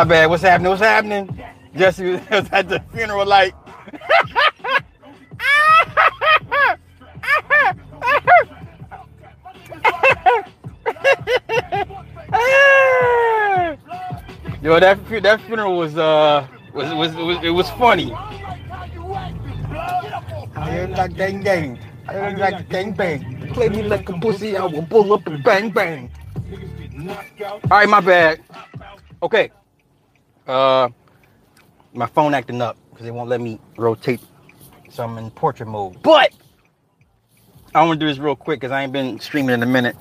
My bad. What's happening? What's happening? Jesse was at the funeral like. Yo, that that funeral was uh was was, was it was funny. I ain't like gang gang. I ain't like gang bang. Play me like a pussy, I will pull up and bang bang. All right, my bad. Okay. Uh, my phone acting up because they won't let me rotate. So I'm in portrait mode. But I want to do this real quick because I ain't been streaming in a minute,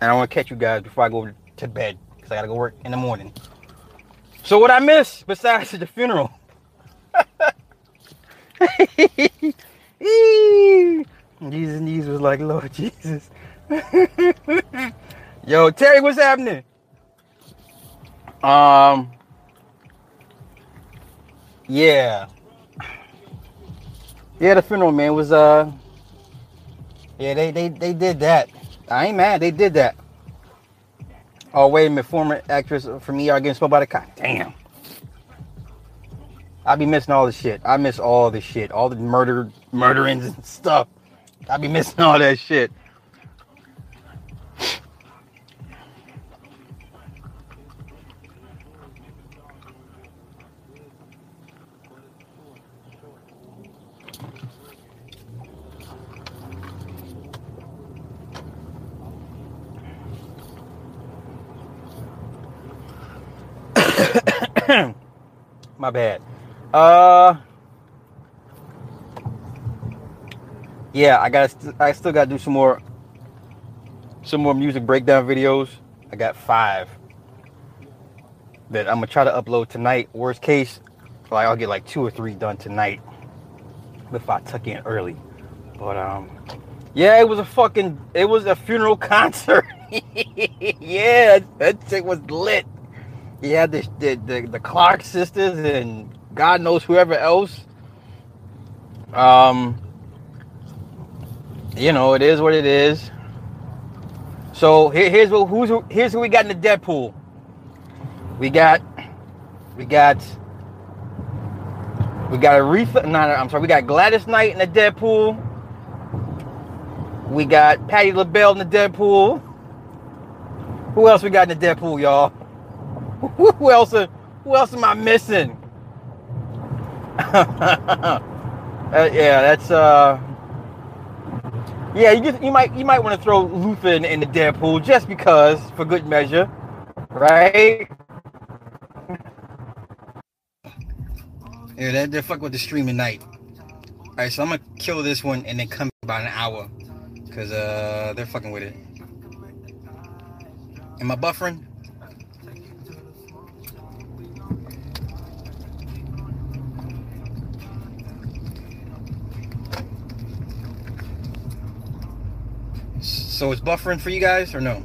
and I want to catch you guys before I go to bed because I gotta go work in the morning. So what I miss besides the funeral? Jesus knees was like, Lord Jesus. Yo, Terry, what's happening? Um, yeah, yeah. The funeral man was uh, yeah. They they they did that. I ain't mad. They did that. Oh wait a minute, former actress from ER getting spoke by the cop. Damn. I be missing all the shit. I miss all the shit, all the murder, murderings and stuff. I be missing all that shit. My bad. Uh, yeah, I got. I still got to do some more. Some more music breakdown videos. I got five that I'm gonna try to upload tonight. Worst case, like I'll get like two or three done tonight if I tuck in early. But um, yeah, it was a fucking. It was a funeral concert. yeah, that shit was lit. He had the, the the the Clark sisters and God knows whoever else. Um, you know, it is what it is. So here, here's what who's who, here's who we got in the Deadpool. We got we got we got Aretha. No, no, I'm sorry. We got Gladys Knight in the Deadpool. We got Patti LaBelle in the Deadpool. Who else we got in the Deadpool, y'all? Who else? Who else am I missing? Uh, yeah, that's uh. Yeah, you just, you might you might want to throw Luther in, in the Deadpool just because for good measure, right? Yeah, that they fuck with the streaming night. All right, so I'm gonna kill this one and then come about an hour, cause uh they're fucking with it. Am I buffering? So it's buffering for you guys or no?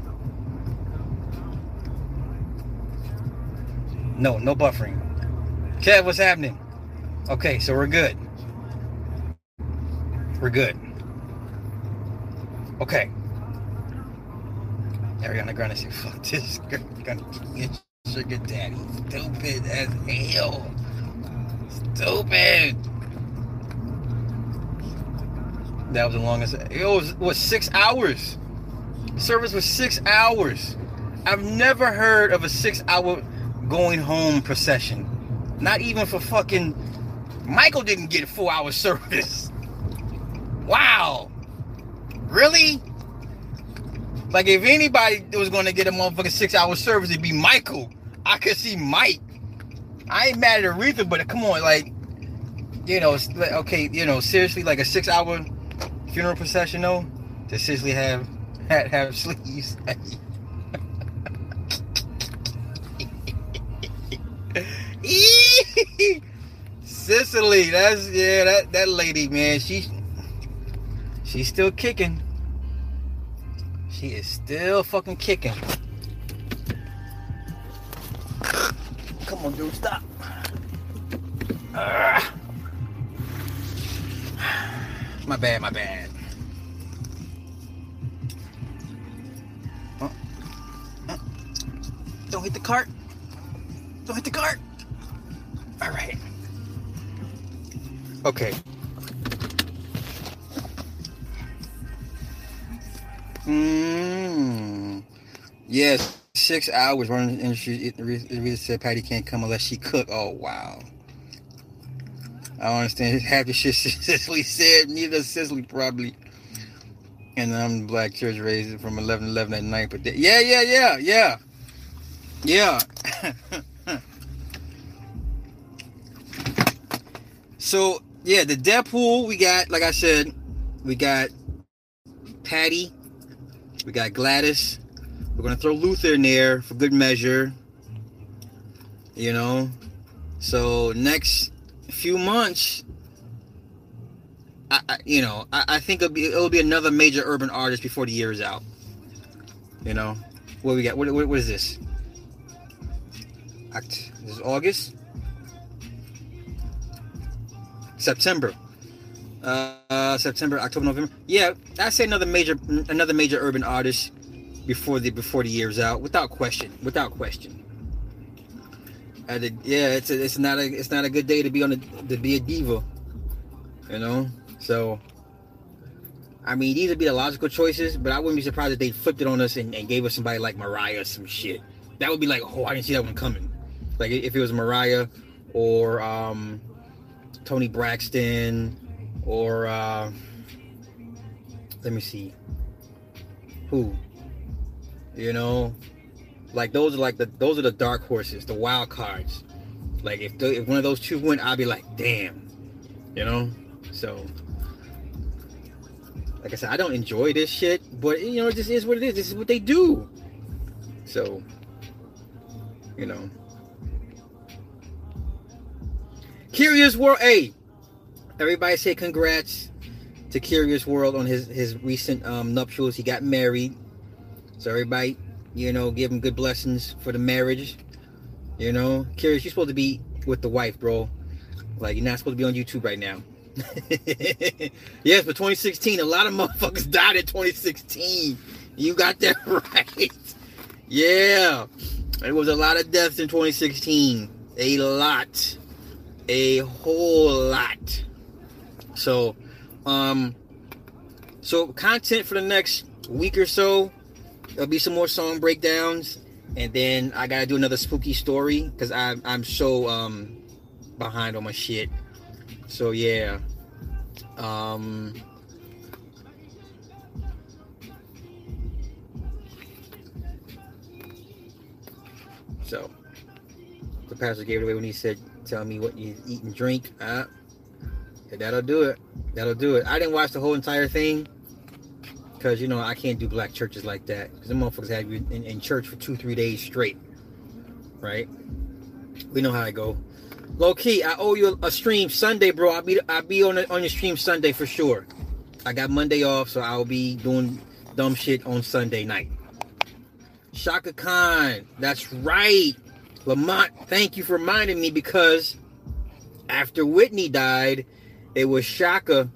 No, no buffering. Kev, what's happening? Okay, so we're good. We're good. Okay. Ariana Grande said, fuck this girl gonna get sugar daddy. Stupid as hell. Stupid. That was the longest. It was, was six hours. Service was six hours. I've never heard of a six hour going home procession. Not even for fucking Michael didn't get a four hour service. Wow. Really? Like if anybody was gonna get a motherfucking six hour service, it'd be Michael. I could see Mike. I ain't mad at Aretha, but come on, like, you know, okay, you know, seriously, like a six hour funeral procession though, to seriously have have, have sleeves. Cicely, that's yeah, that that lady, man, she she's still kicking. She is still fucking kicking. Come on, dude, stop. Uh, my bad, my bad. Cart. Don't hit the cart. All right. Okay. Mmm. Yes, six hours running the industry. Rita said Patti can't come unless she cook. Oh wow. I don't understand half the shit Cicely said. Neither Cicely probably. And I'm black church raised from 11 to 11 at night. But yeah, yeah, yeah, yeah, yeah. so yeah, the Deadpool we got. Like I said, we got Patti. We got Gladys. We're gonna throw Luther in there for good measure. You know. So next few months, I, I you know, I, I think it'll be it'll be another major urban artist before the year is out. You know, what we got? What, what, what is this? Act. This is August. September. Uh, September, October, November. Yeah, I say another major, another major urban artist before the before the year's out, without question, without question. yeah, it's a, it's not a it's not a good day to be on a to be a diva, you know. So, I mean, these would be the logical choices, but I wouldn't be surprised if they flipped it on us and, and gave us somebody like Mariah some shit. That would be like, oh, I didn't see that one coming. Like if it was Mariah or um, Toni Braxton or uh, let me see. Who? You know? Like those are like the those are the dark horses the wild cards. Like if the, if one of those two went i'd be like damn. You know? So like i said i don't enjoy this shit but you know this is what it is. This is what they do. So you know curious world hey everybody say congrats to Curious World on his his recent um, nuptials. He got married, so everybody, you know, give him good blessings for the marriage. You know, Curious, you're supposed to be with the wife, bro. Like you're not supposed to be on YouTube right now. yes, but 2016, a lot of motherfuckers died in 2016. You got that right. Yeah, it was a lot of deaths in 2016. A lot, a whole lot. So, um, so content for the next week or so. There'll be some more song breakdowns, and then I gotta do another spooky story because I'm I'm so um behind on my shit. So yeah. Um. So the pastor gave it away when he said, "Tell me what you eat and drink." Uh, that'll do it. That'll do it. I didn't watch the whole entire thing because you know I can't do black churches like that because the motherfuckers have you in, in, church for two, three days straight. Right? We know how I go. Low key, I owe you a stream Sunday, bro. I'll be I'll be on the, on your stream Sunday for sure. I got Monday off, so I'll be doing dumb shit on Sunday night. Chaka Khan, that's right. Lamont, thank you for reminding me because after Whitney died, it was Chaka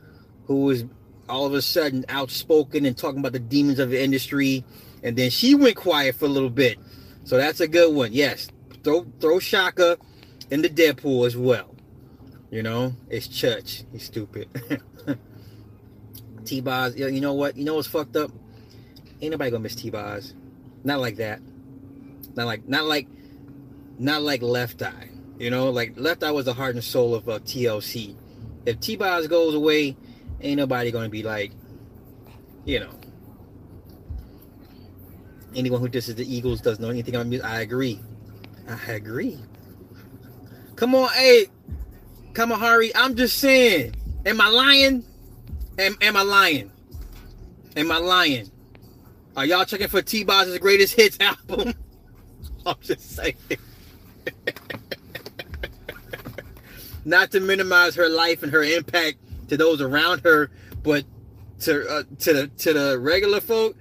who was all of a sudden outspoken and talking about the demons of the industry, and then she went quiet for a little bit. So that's a good one. Yes, throw throw Chaka in the Deadpool as well. You know, it's church. He's stupid. T-Boz, you know what? You know what's fucked up? Ain't nobody gonna miss T-Boz. Not like that. Not like not like not like Left Eye. You know, like Left Eye was the heart and soul of uh, TLC. If T Boz goes away, ain't nobody gonna be like, you know. Anyone who disses the Eagles doesn't know anything about music. I agree. I agree. Come on, hey, Kamahari. I'm just saying. Am I lying? Am, am I lying? Am I lying? Are y'all checking for T Boz's greatest hits album? I'm just saying. Not to minimize her life and her impact to those around her, but to uh, to the to the regular folk,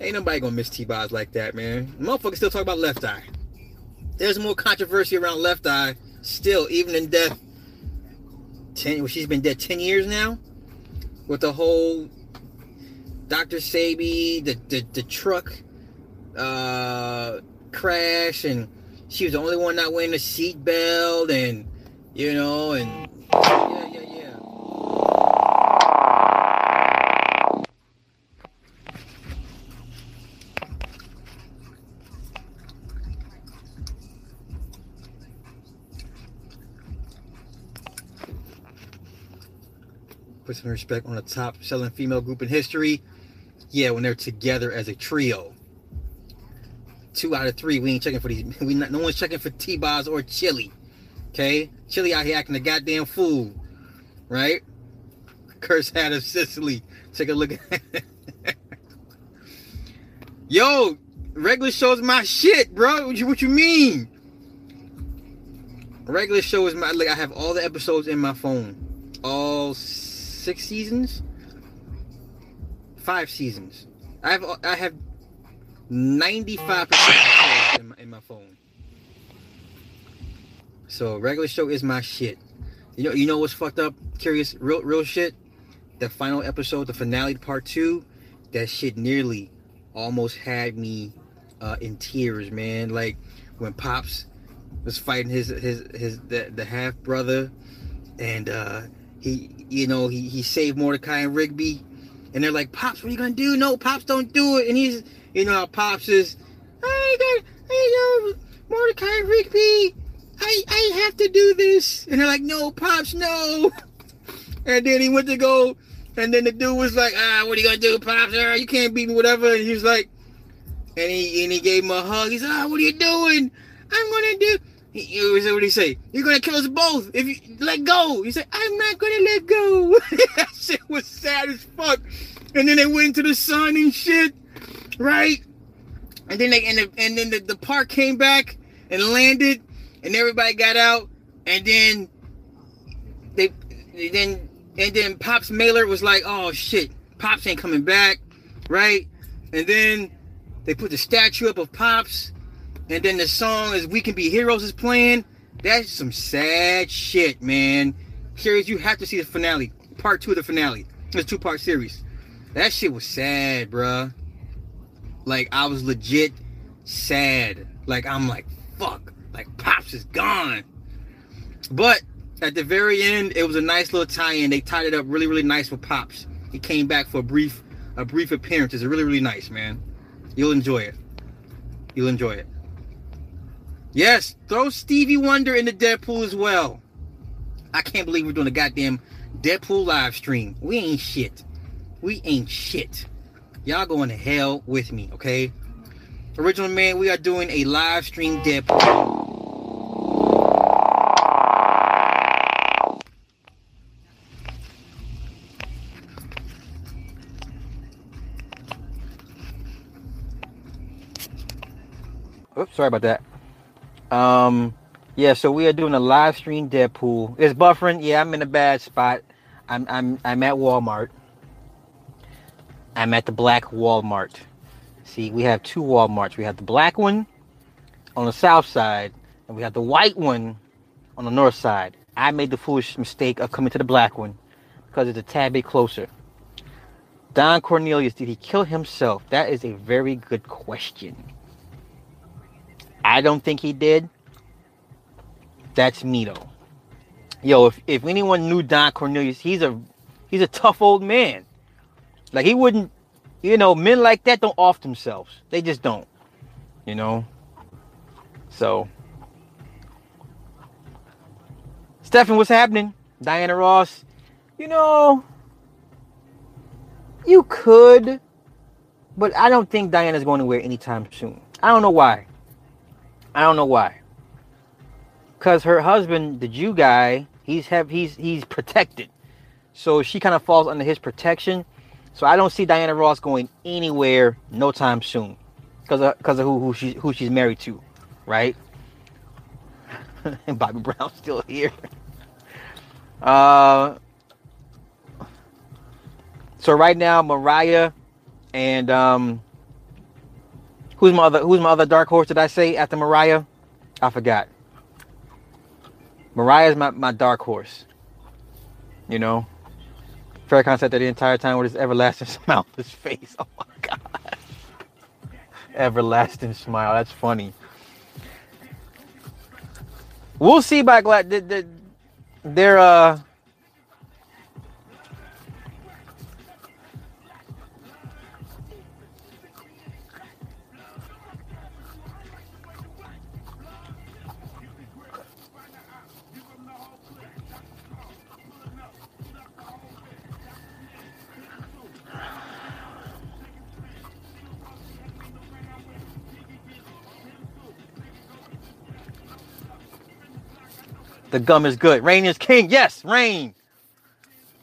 ain't nobody gonna miss T Boz like that, man. Motherfuckers still talk about Left Eye. There's more controversy around Left Eye still, even in death. Ten, well, she's been dead ten years now, with the whole Dr. Sebi, the the, the truck uh, crash, and she was the only one not wearing a seatbelt, and you know, and yeah, yeah, yeah. Put some respect on the top selling female group in history. Yeah, when they're together as a trio. Two out of three, we ain't checking for these. We not, no one's checking for T-Boz or Chili. Okay, Chili out here acting a goddamn fool, right? Curse hat of Cicely. Take a look at. Yo, regular show's my shit, bro. What you, what you mean? Regular show is my like I have all the episodes in my phone, all six seasons, five seasons. I have I have ninety five percent in my, in my phone. So regular show is my shit. You know, you know what's fucked up? Curious, real, real shit. The final episode, the finale, part two. That shit nearly, almost had me uh, in tears, man. Like when pops was fighting his his his the, the half brother, and uh, he you know he he saved Mordecai and Rigby, and they're like, pops, what are you gonna do? No, pops, don't do it. And he's you know how pops is. I got, I know Mordecai and Rigby. I, I have to do this. And they're like, no, Pops, no. And then he went to go, and then the dude was like, ah, what are you gonna do, Pops? Ah, you can't beat me, whatever. And he was like, and he and he gave him a hug. He's like, ah, what are you doing? I'm gonna do. He, he was what he say? You're gonna kill us both if you let go. He said, I'm not gonna let go. that shit was sad as fuck. And then they went into the sun and shit, right? And then they and, the, and then the, the park came back and landed and everybody got out, and then they, then and then Pops Mailer was like, "Oh shit, Pops ain't coming back," right? And then they put the statue up of Pops, and then the song is We Can Be Heroes" is playing. That's some sad shit, man. Curious, you have to see the finale, part two of the finale. It's a two-part series. That shit was sad, bruh. Like I was legit sad. Like I'm like, fuck. Like Pops is gone. But at the very end, it was a nice little tie-in. They tied it up really, really nice with Pops. He came back for a brief, a brief appearance. It's really, really nice, man. You'll enjoy it. You'll enjoy it. Yes, throw Stevie Wonder in the Deadpool as well. I can't believe we're doing a goddamn Deadpool live stream. We ain't shit. We ain't shit. Y'all going to hell with me, okay? Original Man, we are doing a live stream Deadpool. Oops, sorry about that. Um, yeah, so we are doing a live stream Deadpool. It's buffering. Yeah, I'm in a bad spot. I'm I'm I'm at Walmart. I'm at the black Walmart. See, we have two Walmarts. We have the black one on the south side, and we have the white one on the north side. I made the foolish mistake of coming to the black one because it's a tad bit closer. Don Cornelius, did he kill himself? That is a very good question. I don't think he did. That's me though. Yo, if, if anyone knew Don Cornelius, he's a he's a tough old man. Like he wouldn't, you know, men like that don't off themselves. They just don't. You know. So Stefan, what's happening? Diana Ross. You know, you could, but I don't think Diana's going to anywhere anytime soon. I don't know why. I don't know why. Cause her husband, the Jew guy, he's have he's he's protected. So she kind of falls under his protection. So I don't see Diana Ross going anywhere no time soon. Cause of cause of who who she who she's married to, right? and Bobby Brown's still here. Uh so right now Mariah and um who's my other who's my other dark horse did I say after Mariah? I forgot. Mariah's my, my dark horse. You know? Fair concept that the entire time with his everlasting smile on his face. Oh my god. Everlasting smile. That's funny. We'll see by glad they're uh The gum is good. Rain is king. Yes, Rain.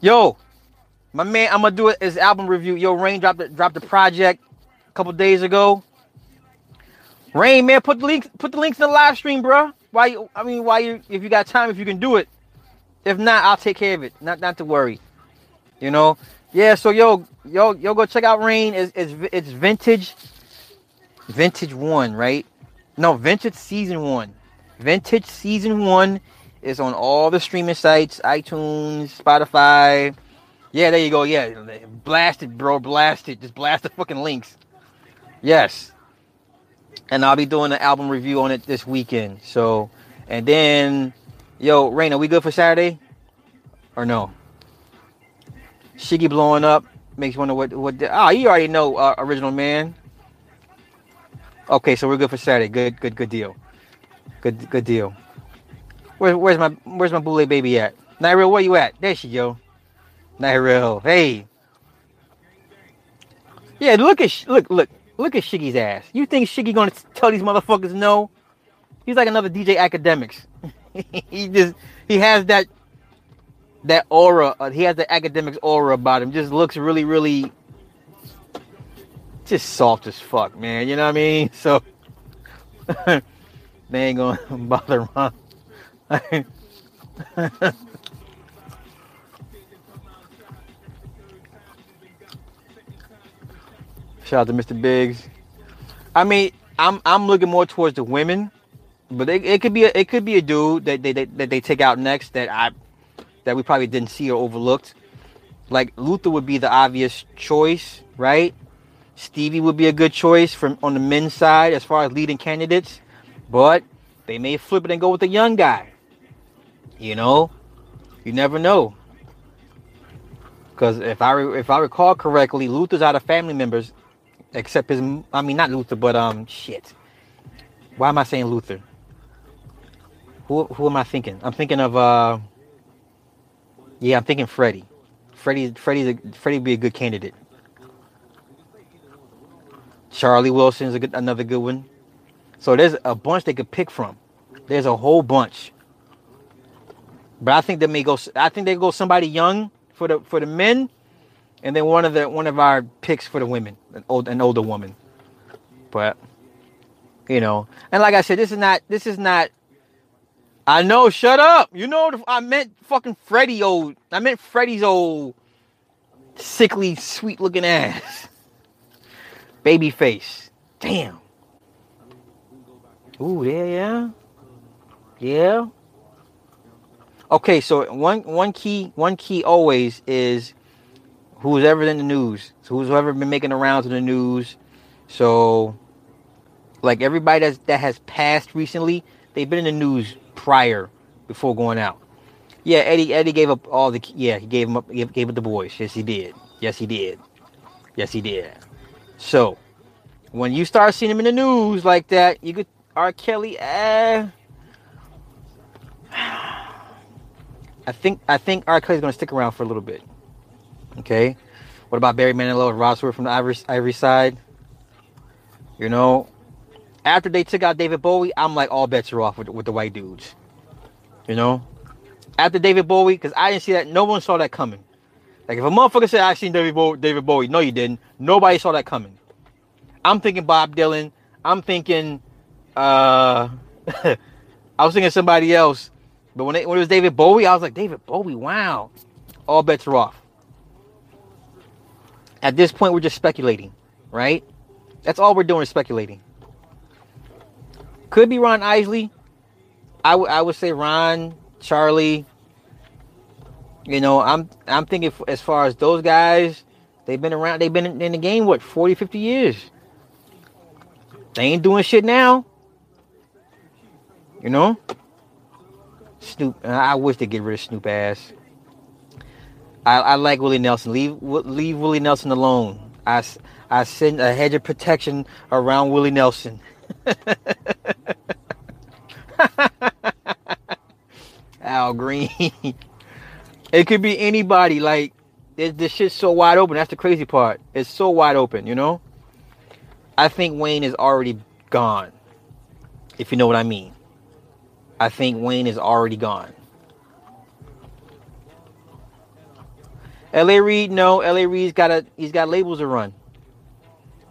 Yo, my man, I'm gonna do it as album review. Yo, Rain dropped the dropped the project a couple days ago. Rain, man, put the links put the links in the live stream, bro. Why you? I mean, why you? If you got time, if you can do it. If not, I'll take care of it. Not not to worry. You know. Yeah. So yo yo yo go check out Rain. It's it's, it's vintage. Vintage one, right? No, vintage season one. Vintage season one it's on all the streaming sites, iTunes, Spotify. Yeah, there you go. Yeah, blast it, bro. Blast it. Just blast the fucking links. Yes. And I'll be doing an album review on it this weekend. So, and then, yo, Rain, are we good for Saturday? Or no? Shiggy blowing up makes you wonder what what. Oh, you already know uh, original man. Okay, so we're good for Saturday. Good, good, good deal. Good, good deal. Where, where's my where's my boule baby at? Nyril, where you at? There she go. Nyril, hey. Yeah, look at look look look at Shiggy's ass. You think Shiggy gonna tell these motherfuckers no? He's like another DJ Akademiks. he just he has that that aura. Uh, he has the Akademiks aura about him. Just looks really really just soft as fuck, man. You know what I mean? So they ain't gonna bother around. Shout out to Mr. Biggs. I mean, I'm I'm looking more towards the women, but it, it could be a, it could be a dude that they, they that they take out next that I that we probably didn't see or overlooked. Like Luther would be the obvious choice, right? Stevie would be a good choice from on the men's side as far as leading candidates, but they may flip it and go with the young guy. You know, you never know. Because if I re- if I recall correctly, Luther's out of family members, except his. I mean, not Luther, but um, shit. Why am I saying Luther? Who who am I thinking? I'm thinking of uh. Yeah, I'm thinking Freddie. Freddie Freddie's a, Freddie be a good candidate. Charlie Wilson's a good, another good one. So there's a bunch they could pick from. There's a whole bunch. But I think they may go. I think they go somebody young for the for the men, and then one of the one of our picks for the women, an old an older woman. But you know, and like I said, this is not this is not. I know. Shut up. You know, I meant fucking Freddie old. Oh, I meant Freddie's old, sickly, sweet looking ass, baby face. Damn. Ooh, yeah, yeah, yeah. Okay, so one one key one key always is who's ever in the news. So who's ever been making the rounds in the news. So like everybody that's that has passed recently, they've been in the news prior before going out. Yeah, Eddie Eddie gave up all the yeah, he gave him up gave, gave it the boys. Yes, he did. Yes, he did. Yes, he did. So when you start seeing him in the news like that, you could R. Kelly, eh I think I think R. Kelly's gonna stick around for a little bit. Okay. What about Barry Manilow and Stewart from the Ivory, Ivory side? You know, after they took out David Bowie, I'm like all bets are off with, with the white dudes. You know, after David Bowie, because I didn't see that. No one saw that coming. Like if a motherfucker said I seen David Bowie, David Bowie, no, you didn't. Nobody saw that coming. I'm thinking Bob Dylan. I'm thinking, uh, I was thinking somebody else. But when it, when it was David Bowie, I was like, David Bowie, wow. All bets are off. At this point, we're just speculating, right? That's all we're doing is speculating. Could be Ron Isley. I, w- I would say Ron, Charlie. You know, I'm I'm thinking as far as those guys, they've been around, they've been in the game what 40, 50 years. They ain't doing shit now. You know? Snoop, I wish they get rid of Snoop ass. I, I like Willie Nelson. Leave leave Willie Nelson alone. I, I send a hedge of protection around Willie Nelson. Al Green. it could be anybody. Like this, this shit's so wide open. That's the crazy part. It's so wide open. You know. I think Wayne is already gone. If you know what I mean. I think Wayne is already gone. L.A. Reid, no. L.A. Reid's got a he's got labels to run.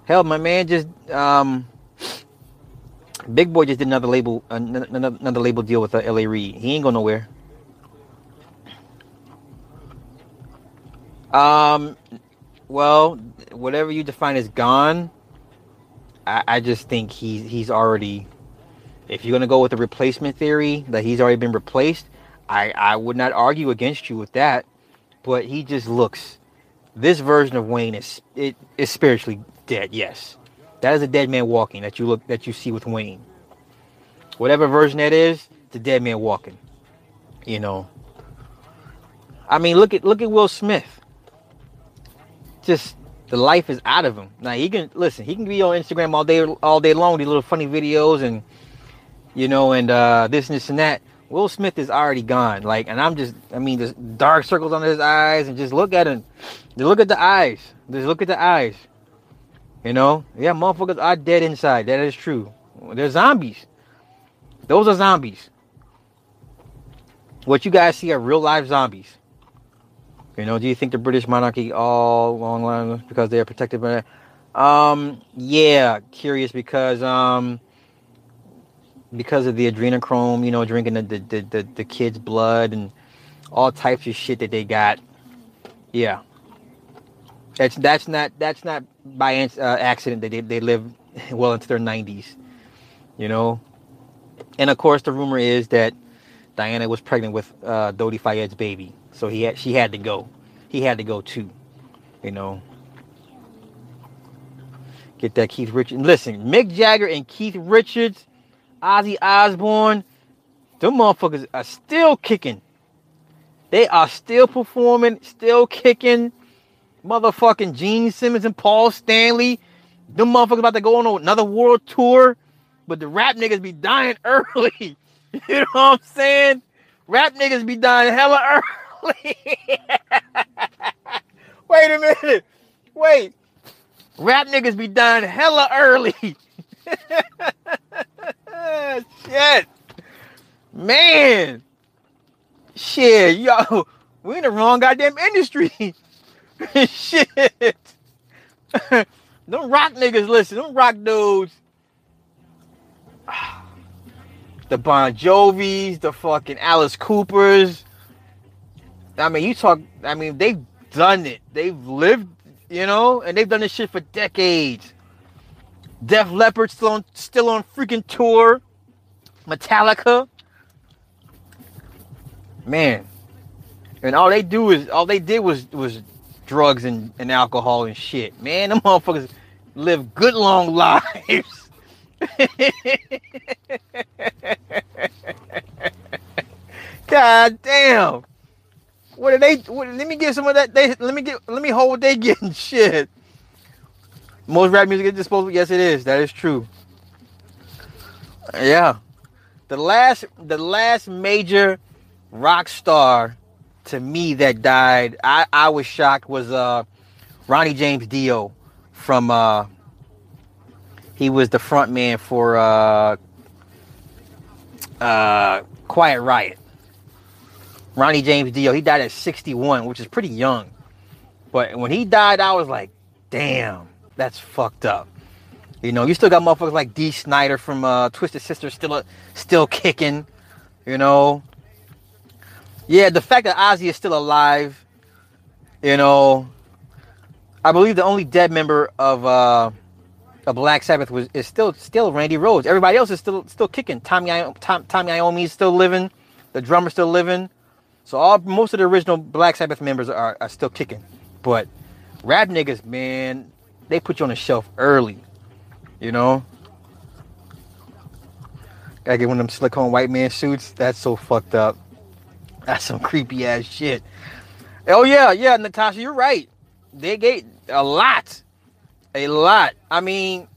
Hell, my man just um, Big Boy just did another label another, another label deal with uh, L.A. Reid. He ain't going nowhere. Um, well, whatever you define as gone, I, I just think he's he's already. If you're gonna go with the replacement theory that he's already been replaced, I I would not argue against you with that but he just looks. This version of Wayne is it is spiritually dead. Yes, that is a dead man walking that you look that you see with Wayne. Whatever version that is, it's a dead man walking. You know. I mean, look at look at Will Smith. Just the life is out of him. Now he can listen. He can be on Instagram all day all day long. These little funny videos and you know and uh, this and this and that. Will Smith is already gone. Like, and I'm just, I mean, there's dark circles under his eyes, and just look at him. Just look at the eyes. Just look at the eyes. You know, yeah, motherfuckers are dead inside. That is true. They're zombies. Those are zombies. What you guys see are real life zombies. You know, do you think the British monarchy all long line because they are protected by that? Um, yeah, curious because um because of the adrenochrome, you know, drinking the the, the, the, the kids' blood and all types of shit that they got. Yeah, that's that's not that's not by uh, accident that they they live well into their nineties, you know. And of course, the rumor is that Diana was pregnant with uh, Dodi Fayed's baby, so he had she had to go. He had to go too, you know. Get that Keith Richards. Listen, Mick Jagger and Keith Richards Ozzy Osbourne, them motherfuckers are still kicking. They are still performing, still kicking. Motherfucking Gene Simmons and Paul Stanley. Them motherfuckers about to go on another world tour. But the rap niggas be dying early. you know what I'm saying? Rap niggas be dying hella early. Wait a minute. Wait. Rap niggas be dying hella early. Shit. Man. Shit, yo. We in the wrong goddamn industry. Shit. them rock niggas, listen, them rock dudes. The Bon Jovis, the fucking Alice Coopers. I mean, you talk, I mean, they've done it. They've lived, you know, and they've done this shit for decades. Def Leppard still on still on freaking tour. Metallica. Man. And all they do is all they did was was drugs and, and alcohol and shit. Man, them motherfuckers live good long lives. God damn. What are they what, let me get some of that they let me get let me hold they getting shit. Most rap music is disposable. Yes, it is. That is true. Yeah. The last the last major rock star to me that died, I, I was shocked was uh Ronnie James Dio from uh he was the front man for uh uh Quiet Riot. Ronnie James Dio, he died at 61, which is pretty young. But when he died, I was like, damn, that's fucked up. You know, you still got motherfuckers like Dee Snider from uh, Twisted Sister still still kicking. You know, yeah, the fact that Ozzy is still alive. You know, I believe the only dead member of uh, Black Sabbath was is still still Randy Rhoads. Everybody else is still still kicking. Tommy Tom, Tommy is still living. The drummer's still living. So all most of the original Black Sabbath members are, are still kicking. But rap niggas, man, they put you on the shelf early. You know? Gotta get one of them silicone white man suits. That's so fucked up. That's some creepy ass shit. Oh yeah, yeah, Natasha, you're right. They get a lot. A lot. I mean,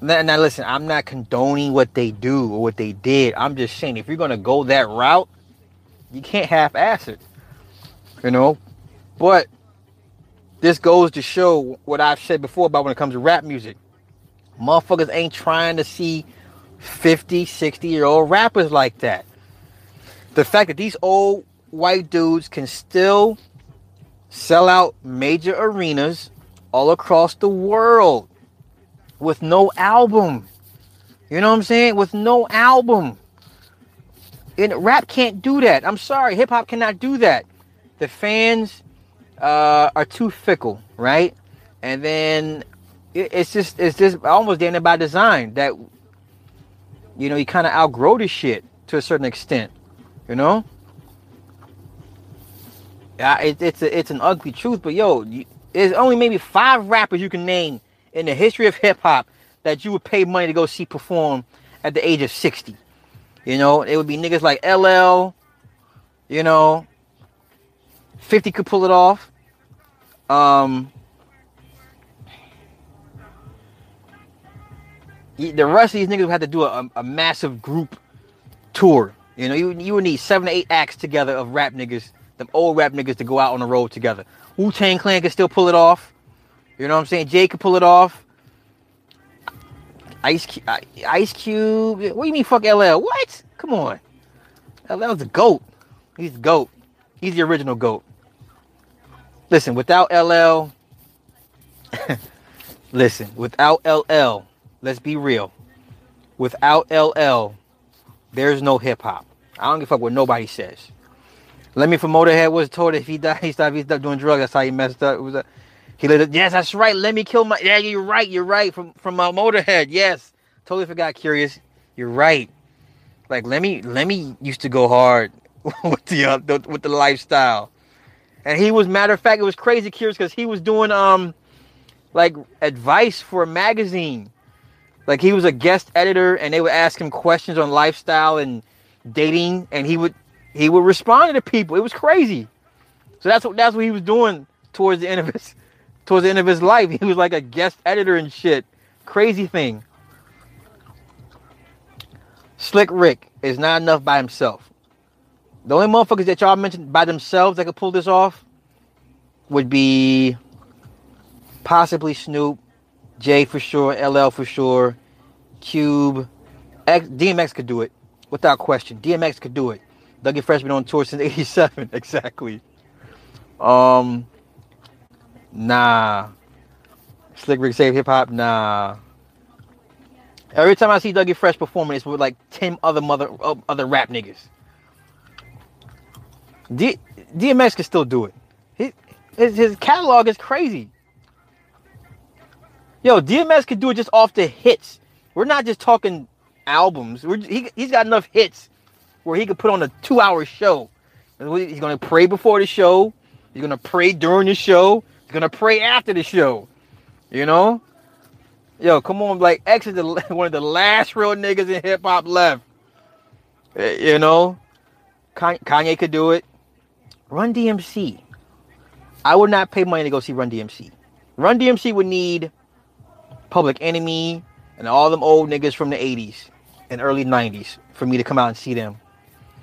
now, now listen, I'm not condoning what they do or what they did. I'm just saying if you're gonna go that route, you can't half ass it. You know? But this goes to show what I've said before about when it comes to rap music. Motherfuckers ain't trying to see 50, 60 year old rappers like that. The fact that these old white dudes can still sell out major arenas all across the world with no album. You know what I'm saying? With no album. And rap can't do that. I'm sorry, hip hop cannot do that. The fans uh, are too fickle, right? And then it, it's just it's just almost damn by design that you know you kind of outgrow this shit to a certain extent, you know. Yeah, it, it's a, it's an ugly truth, but yo, there's only maybe five rappers you can name in the history of hip hop that you would pay money to go see perform at the age of 60. You know, it would be niggas like LL, you know, 50 could pull it off. Um, the rest of these niggas would have to do a, a massive group tour. You know, you, you would need seven to eight acts together of rap niggas, them old rap niggas to go out on the road together. Wu Tang Clan can still pull it off. You know what I'm saying? Jay could pull it off. Ice Ice Cube. What do you mean, fuck LL? What? Come on. LL's the goat. He's the goat. He's the original goat. Listen, without LL, listen, without LL, let's be real. Without LL, there's no hip hop. I don't give a fuck what nobody says. Lemmy from Motorhead was told if he died, he stopped, he stopped doing drugs. That's how he messed up. It was a, he let it, yes, that's right. Lemmy kill my. Yeah, you're right. You're right. From from uh, Motorhead. Yes, totally forgot. Curious. You're right. Like Lemmy let me used to go hard with the, uh, the with the lifestyle. And he was matter of fact, it was crazy curious because he was doing um like advice for a magazine. Like he was a guest editor and they would ask him questions on lifestyle and dating and he would he would respond to people. It was crazy. So that's what that's what he was doing towards the end of his towards the end of his life. He was like a guest editor and shit. Crazy thing. Slick Rick is not enough by himself. The only motherfuckers that y'all mentioned by themselves that could pull this off would be possibly Snoop, Jay for sure, LL for sure, Cube, X, DMX could do it without question. DMX could do it. Dougie Fresh been on tour since '87, exactly. Um, nah. Slick Rick save hip hop, nah. Every time I see Dougie Fresh performing, it's with like ten other mother other rap niggas. D- DMX can still do it. His, his catalog is crazy. Yo, DMX can do it just off the hits. We're not just talking albums. We're, he, he's got enough hits where he could put on a two-hour show. He's gonna pray before the show. He's gonna pray during the show. He's gonna pray after the show. You know? Yo, come on, like X is the, one of the last real niggas in hip hop left. Eh, you know, Kanye could do it. Run DMC. I would not pay money to go see Run DMC. Run DMC would need Public Enemy and all them old niggas from the 80s and early 90s for me to come out and see them.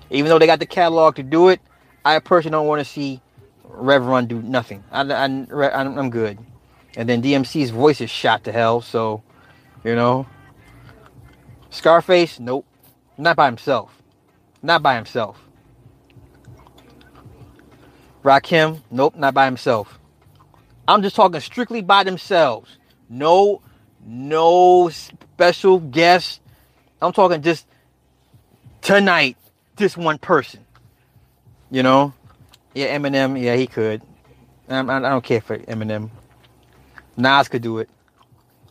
Even though they got the catalog to do it, I personally don't want to see Rev Run do nothing. I, I'm good. And then DMC's voice is shot to hell, so, you know. Scarface, nope. Not by himself. Not by himself. Rakim, nope, not by himself. I'm just talking strictly by themselves. No, no special guests. I'm talking just tonight, just one person. You know? Yeah, Eminem, yeah, he could. I, don't care for Eminem. Nas could do it.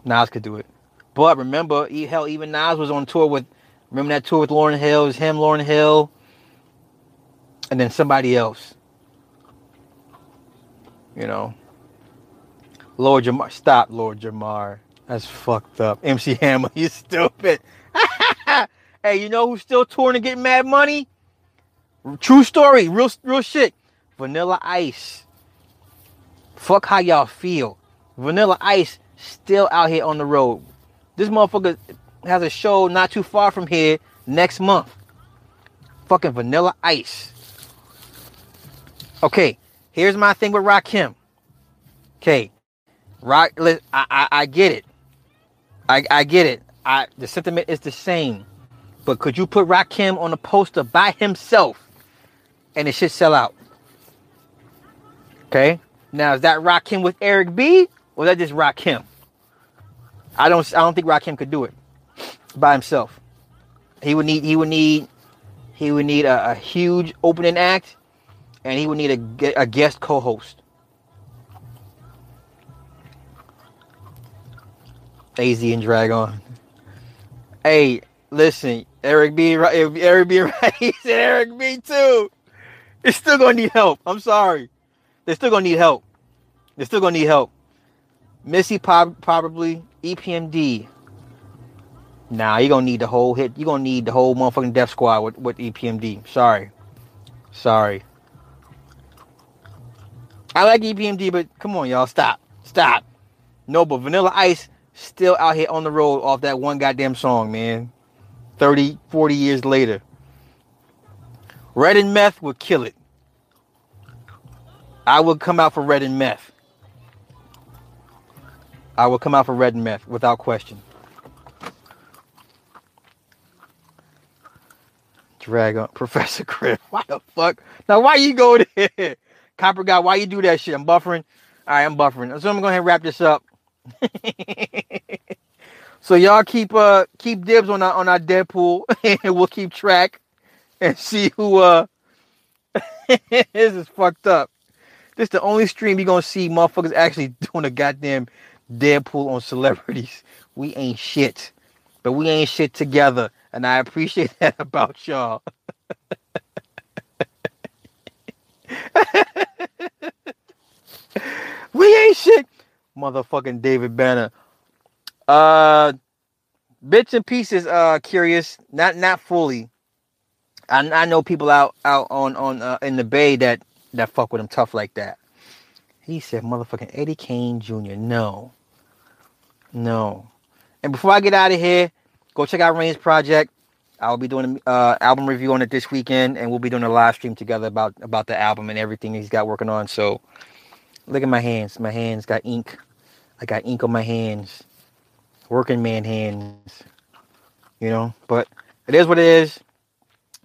Nas could do it. But remember, hell, even Nas was on tour with, remember that tour with Lauryn Hill? It was him, Lauryn Hill, and then somebody else. You know. Lord Jamar, stop, Lord Jamar. That's fucked up. MC Hammer, you stupid. hey, you know who's still touring and getting mad money? True story, real real shit. Vanilla Ice. Fuck how y'all feel. Vanilla Ice still out here on the road. This motherfucker has a show not too far from here next month. Fucking Vanilla Ice. Okay, here's my thing with Rakim. Okay, Rock. I, I I get it. I I get it. I the sentiment is the same, but could you put Rakim on a poster by himself, and it should sell out? Okay. Now is that Rakim with Eric B, or is that just Rakim? I don't. I don't think Rakim could do it by himself. He would need. He would need. He would need a, a huge opening act, and he would need a, a guest co-host. AZ and Drag-On. Hey, listen, Eric B. Right, Eric B. Right. He said Eric B. Too. It's still gonna need help. I'm sorry. They're still gonna need help. They're still gonna need help. Missy pop, probably EPMD. Nah, you're gonna need the whole hit. You're gonna need the whole motherfucking Def Squad with, with EPMD. Sorry. Sorry. I like EPMD, but come on, y'all. Stop. Stop. No, but Vanilla Ice still out here on the road off that one goddamn song, man. 30, 40 years later. Red and meth would kill it. I would come out for red and meth. I will come out for red and meth without question. Drag-On Professor Chris. Why the fuck? Now why you go there? Copper guy, why you do that shit? I'm buffering. All right, I'm buffering. So I'm gonna go ahead and wrap this up. so y'all keep uh keep dibs on our on our Deadpool, and we'll keep track and see who uh this is fucked up. This is the only stream you're gonna see motherfuckers actually doing a goddamn Deadpool on celebrities. We ain't shit, but we ain't shit together, and I appreciate that about y'all. We ain't shit motherfucking David Banner. Uh, bits and pieces. Uh, curious, not not fully. I, I know people out out on on uh, in the Bay that that fuck with him tough like that. He said, "Motherfucking Eddie Kane Jr." No, no. And before I get out of here, go check out Rain's project. I'll be doing an uh, album review on it this weekend, and we'll be doing a live stream together about about the album and everything he's got working on. So, look at my hands. My hands got ink I got ink on my hands, working man hands, you know. But it is what it is.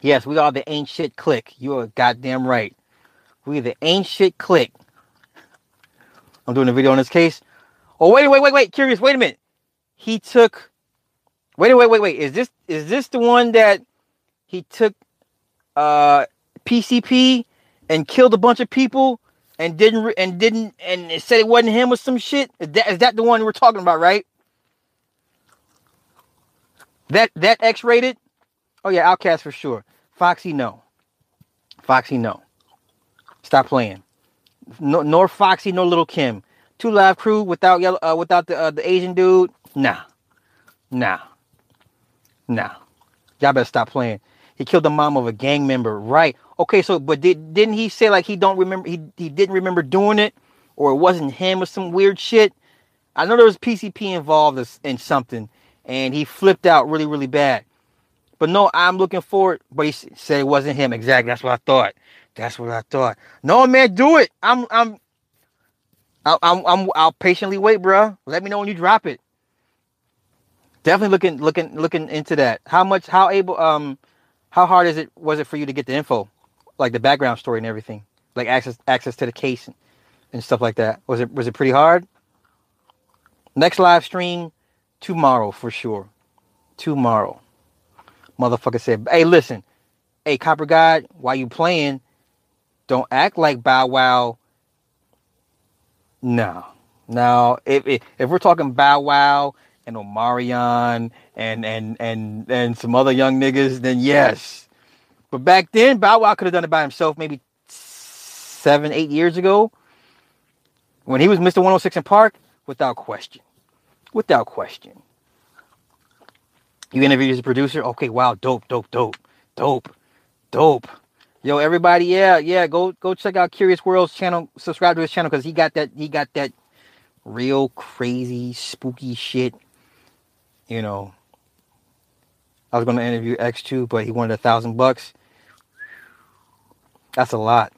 Yes, we are the ain't shit click. You are goddamn right. We the ain't shit click. I'm doing a video on this case. Oh wait, wait, wait, wait. Curious. Wait a minute. He took. Wait, wait, wait, wait. Is this is this the one that he took uh PCP and killed a bunch of people and didn't and didn't and it said it wasn't him or some shit. Is that, is that the one we're talking about, right? That that X-Raided? Oh yeah, OutKast for sure. Foxy, no. Foxy, no. Stop playing. No, nor Foxy, no Lil' Kim. Two Live Crew without yellow, uh, without the uh, the Asian dude. Nah, nah, nah. Y'all better stop playing. He killed the mom of a gang member, right? Okay, so but did didn't he say like he don't remember he he didn't remember doing it or it wasn't him or some weird shit? I know there was PCP involved in something and he flipped out really really bad. But no, I'm looking forward. But he said it wasn't him. Exactly. That's what I thought. That's what I thought. No, man, do it. I'm I'm I'll, I'm, I'm I'll patiently wait, bro. Let me know when you drop it. Definitely looking looking looking into that. How much how able um how hard is it was it for you to get the info? Like the background story and everything. Like access access to the case and, and stuff like that. Was it was it pretty hard? Next live stream tomorrow for sure. Tomorrow. Motherfucker said, hey, listen, hey, Copper God, while you playing, don't act like Bow Wow. No. Now, if, if, if we're talking Bow Wow and Omarion and and and and some other young niggas, then yes. But back then, Bow Wow could have done it by himself maybe seven, eight years ago. When he was Mr. 106 in Park, without question. Without question. You interviewed as a producer? Okay, wow, dope, dope, dope, dope, dope. Yo, everybody, yeah, yeah, go go check out Curious World's channel. Subscribe to his channel because he got that he got that real crazy spooky shit. You know. I was gonna interview X2, but he wanted a thousand bucks. That's a lot.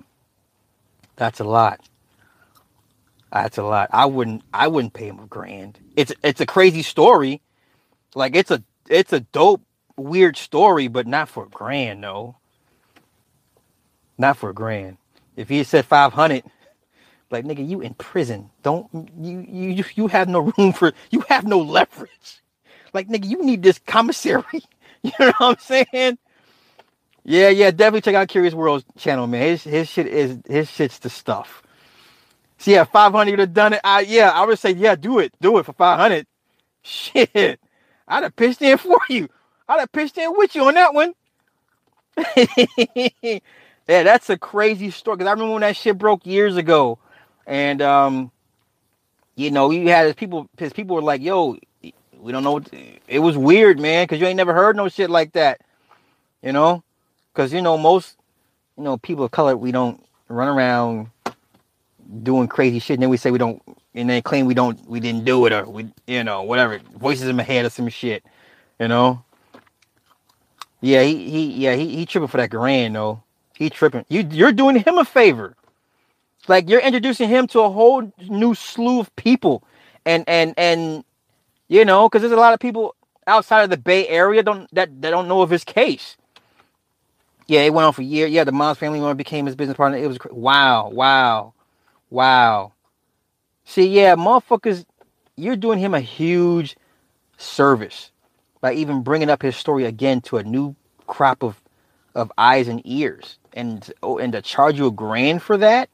That's a lot. That's a lot. I wouldn't I wouldn't pay him a grand. It's it's a crazy story. Like it's a it's a dope, weird story, but not for a grand, no. Not for a grand. If he said five hundred, like nigga, you in prison. Don't you you you have no room for you have no leverage. Like nigga, you need this commissary. You know what I'm saying? Yeah, yeah, definitely check out Curious World's channel, man. His his shit is his shit's the stuff. See, yeah, 500 would have done it. I yeah, I would say, yeah, do it. Do it for 500. Shit. I'd have pitched in for you. I'd have pitched in with you on that one. yeah, that's a crazy story. Cause I remember when that shit broke years ago, and um, you know, you had his people. His people were like, "Yo, we don't know." What, it was weird, man, because you ain't never heard no shit like that. You know, because you know most, you know, people of color, we don't run around doing crazy shit, and then we say we don't and they claim we don't we didn't do it or we you know whatever voices in my head or some shit you know yeah he, he yeah he, he tripping for that grand though he tripping you you're doing him a favor like you're introducing him to a whole new slew of people and and and you know because there's a lot of people outside of the bay area don't that, that don't know of his case yeah it went on for years yeah the mom's family member became his business partner it was wow wow wow See, yeah, motherfuckers, you're doing him a huge service by even bringing up his story again to a new crop of of eyes and ears, and oh, and to charge you a grand for that.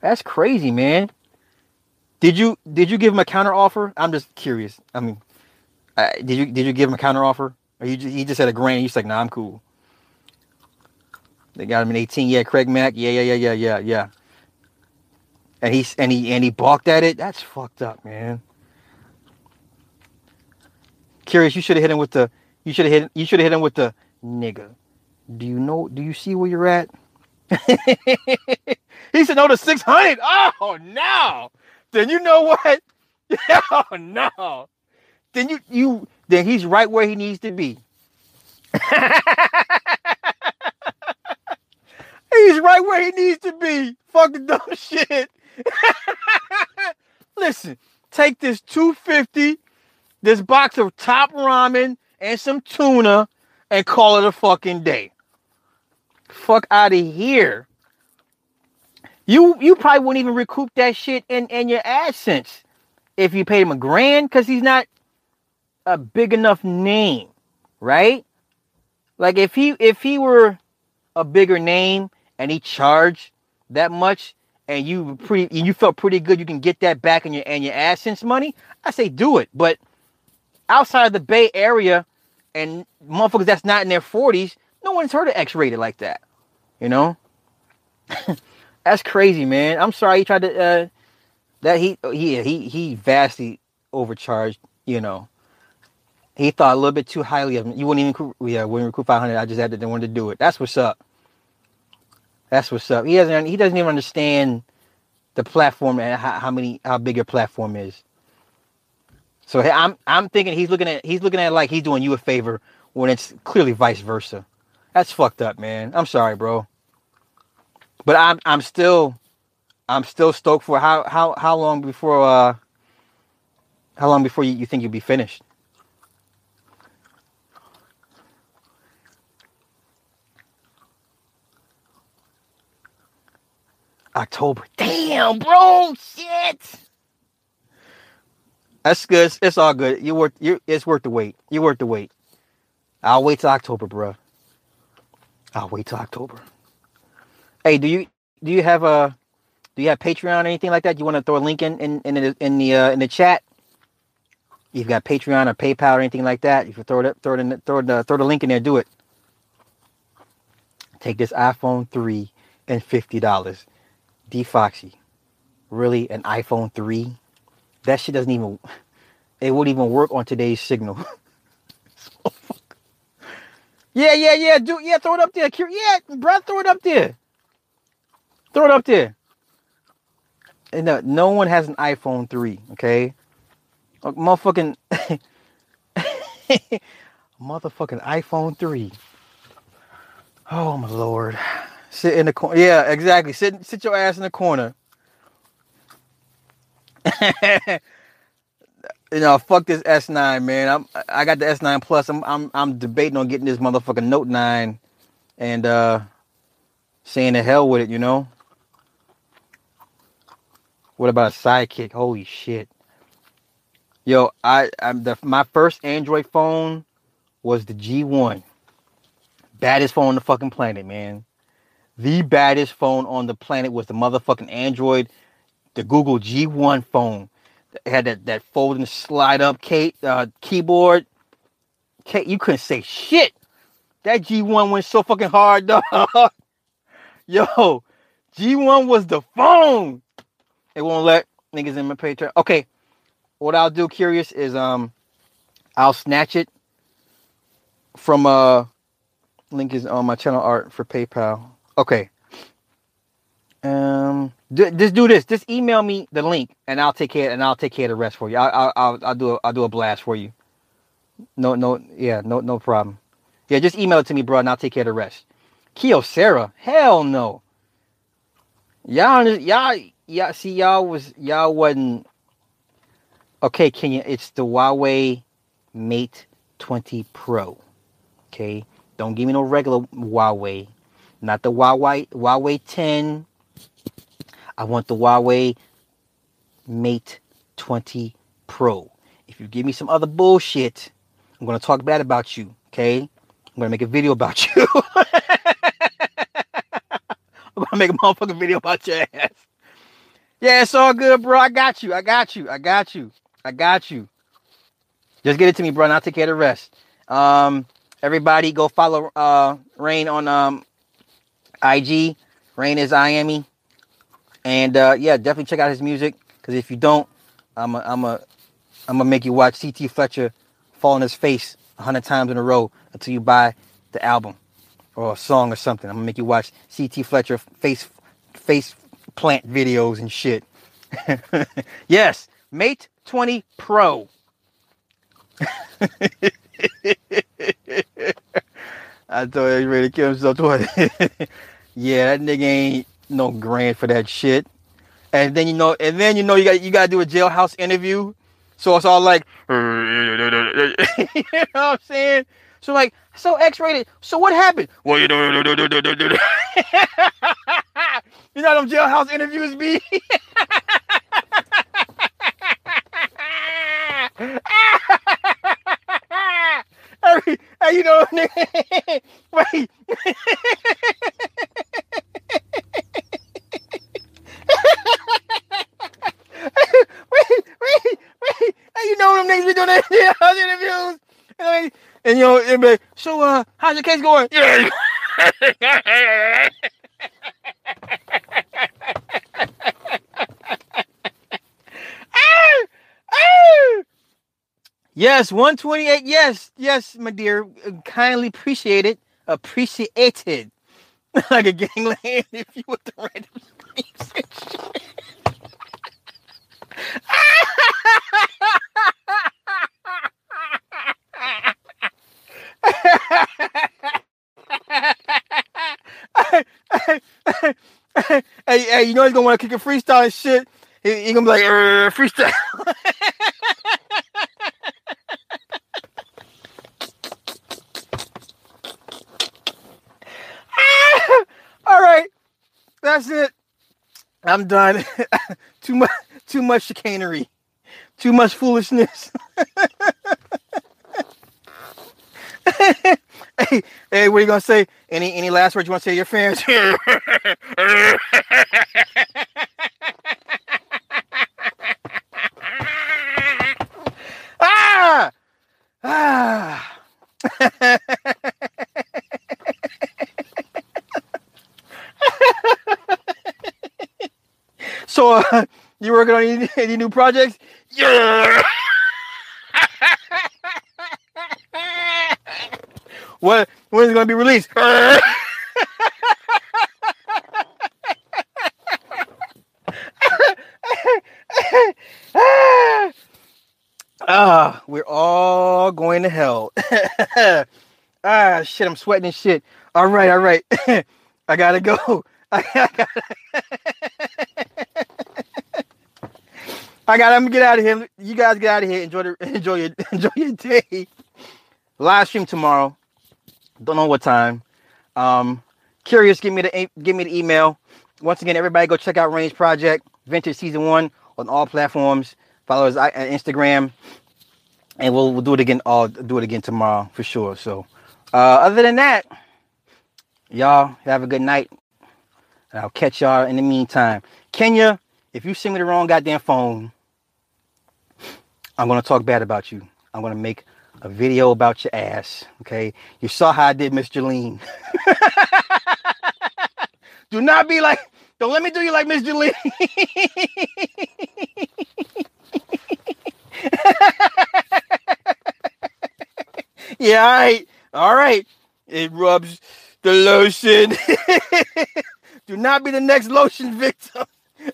That's crazy, man. Did you did you give him a counter offer? I'm just curious. I mean, did you did you give him a counter offer, or you just, he just had a grand? He's like, nah, I'm cool. They got him in 18. Yeah, Craig Mack. Yeah, yeah, yeah, yeah, yeah, yeah and he's and he and he balked at it. That's fucked up, man. Curious, you should have hit him with the you should have hit you should have hit him with the nigga. Do you know do you see where you're at? he said no to 600. Oh no. Then you know what? oh no. Then you you then he's right where he needs to be. he's right where he needs to be. Fucking dumb shit. Listen, take this 250, this box of top ramen and some tuna and call it a fucking day. Fuck out of here. You you probably wouldn't even recoup that shit in, in your AdSense if you paid him a grand because he's not a big enough name, right? Like if he if he were a bigger name and he charged that much, and you pretty you felt pretty good you can get that back in your and your AdSense money, I say do it. But outside of the Bay Area and motherfuckers that's not in their 40s, no one's heard of X-Raided like that. You know? that's crazy, man. I'm sorry he tried to uh that he he he he vastly overcharged, you know. He thought a little bit too highly of him. You wouldn't even yeah, wouldn't recruit 500. I just had to wanted to do it. That's what's up. That's what's up. He doesn't. He doesn't even understand the platform and how, how many how big your platform is. So I'm I'm thinking he's looking at he's looking at like he's doing you a favor when it's clearly vice versa. That's fucked up, man. I'm sorry, bro. But I'm I'm still I'm still stoked for how how how long before uh how long before you, you think you'll be finished? October. Damn, bro. Shit. That's good. It's, it's all good. You worth you it's worth the wait. You worth the wait. I'll wait till October, bro. I'll wait till October. Hey, do you do you have a do you have Patreon or anything like that? You want to throw a link in in in the in the, uh, in the chat? You've got Patreon or PayPal or anything like that. You throw it up, throw it in throw the throw the link in there, do it. Take this iPhone 3 and fifty dollars. D Foxy. Really, an iPhone 3? That shit doesn't even it wouldn't even work on today's signal. yeah, yeah, yeah. Do yeah, throw it up there. Yeah, bro, throw it up there. Throw it up there. And no, no one has an iPhone 3, okay? Motherfucking motherfucking iPhone 3. Oh my lord. Sit in the corner. Yeah, exactly. Sit sit your ass in the corner. you know, fuck this S9, man. I'm I got the S9 Plus. I'm I'm I'm debating on getting this motherfucking Note 9 and uh saying the hell with it, you know. What about a sidekick? Holy shit. Yo, I I'm the my first Android phone was the G1. Baddest phone on the fucking planet, man. The baddest phone on the planet was the motherfucking Android, the Google G1 phone. It had that, that folding slide up Kate uh, keyboard. Kate, you couldn't say shit. That G1 went so fucking hard, dog. Yo, G1 was the phone. It won't let niggas in my Patreon. Okay, what I'll do, curious, is um, I'll snatch it from uh, link is on my channel art for PayPal. Okay. Um, d- just do this. Just email me the link, and I'll take care. And I'll take care of the rest for you. I'll I'll I'll do a, I'll do a blast for you. No no yeah no no problem. Yeah, just email it to me, bro, and I'll take care of the rest. Kyocera, hell no. Y'all y'all y'all see y'all was y'all wasn't okay. Kenya, it's the Huawei Mate 20 Pro. Okay, don't give me no regular Huawei not the Huawei Huawei 10. I want the Huawei Mate 20 Pro. If you give me some other bullshit, I'm gonna talk bad about you. Okay, I'm gonna make a video about you. I'm gonna make a motherfucking video about your ass. Yeah, it's all good, bro. I got you. I got you. I got you. I got you. Just get it to me, bro, and I'll take care of the rest. Um, everybody go follow uh Rain on um IG. Rain is IME. And uh, yeah, definitely check out his music. Because if you don't, I'm a, I'm a, I'm gonna make you watch CT Fletcher fall on his face hundred times in a row until you buy the album or a song or something. I'm gonna make you watch CT Fletcher face face plant videos and shit. yes, Mate 20 Pro. I thought he was ready to kill himself twice. yeah, that nigga ain't no grand for that shit. And then you know, and then you know you got you gotta do a jailhouse interview. So it's all like you know what I'm saying? So like, so X-Raided. So what happened? Well, you know, you know them jailhouse interviews be. Hey, hey, you know, wait. wait, wait, wait. Hey, you know them niggas be doing that interviews. And, and you know, so uh, how's your case going? Yes, 128. Yes, yes, my dear. Kindly appreciated. Appreciated. like a gangland if you were the. hey, hey, you know he's gonna want to kick a freestyle and shit. He, he gonna be like "Er, freestyle. All right, that's it. I'm done. too much, too much chicanery, too much foolishness. hey, what are you gonna say? Any any last words you want to say to your fans? ah, ah. so, uh, you working on any, any new projects? Yeah. What when is it gonna be released? Ah, we're all going to hell. ah, shit, I'm sweating and shit. All right, all right. I gotta go. I gotta, I gotta I'm gonna get out of here. You guys get out of here. Enjoy the enjoy your enjoy your day. Live stream tomorrow. Don't know what time. Um, curious, give me the give me the email. Once again, everybody go check out Rain's Project Vintage Season One on all platforms. Follow us on Instagram, and we'll we'll do it again. I'll do it again tomorrow for sure. So, uh, other than that, y'all have a good night, and I'll catch y'all in the meantime. Kenya, if you send me the wrong goddamn phone, I'm gonna talk bad about you. I'm gonna make a video about your ass. Okay. You saw how I did Miss Jolene. do not be like, don't let me do you like Miss Jolene. yeah, all right. All right. It rubs the lotion. do not be the next lotion victim.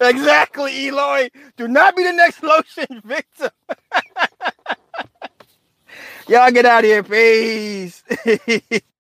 Exactly, Eloy. Do not be the next lotion victim. Y'all get out of here. Peace.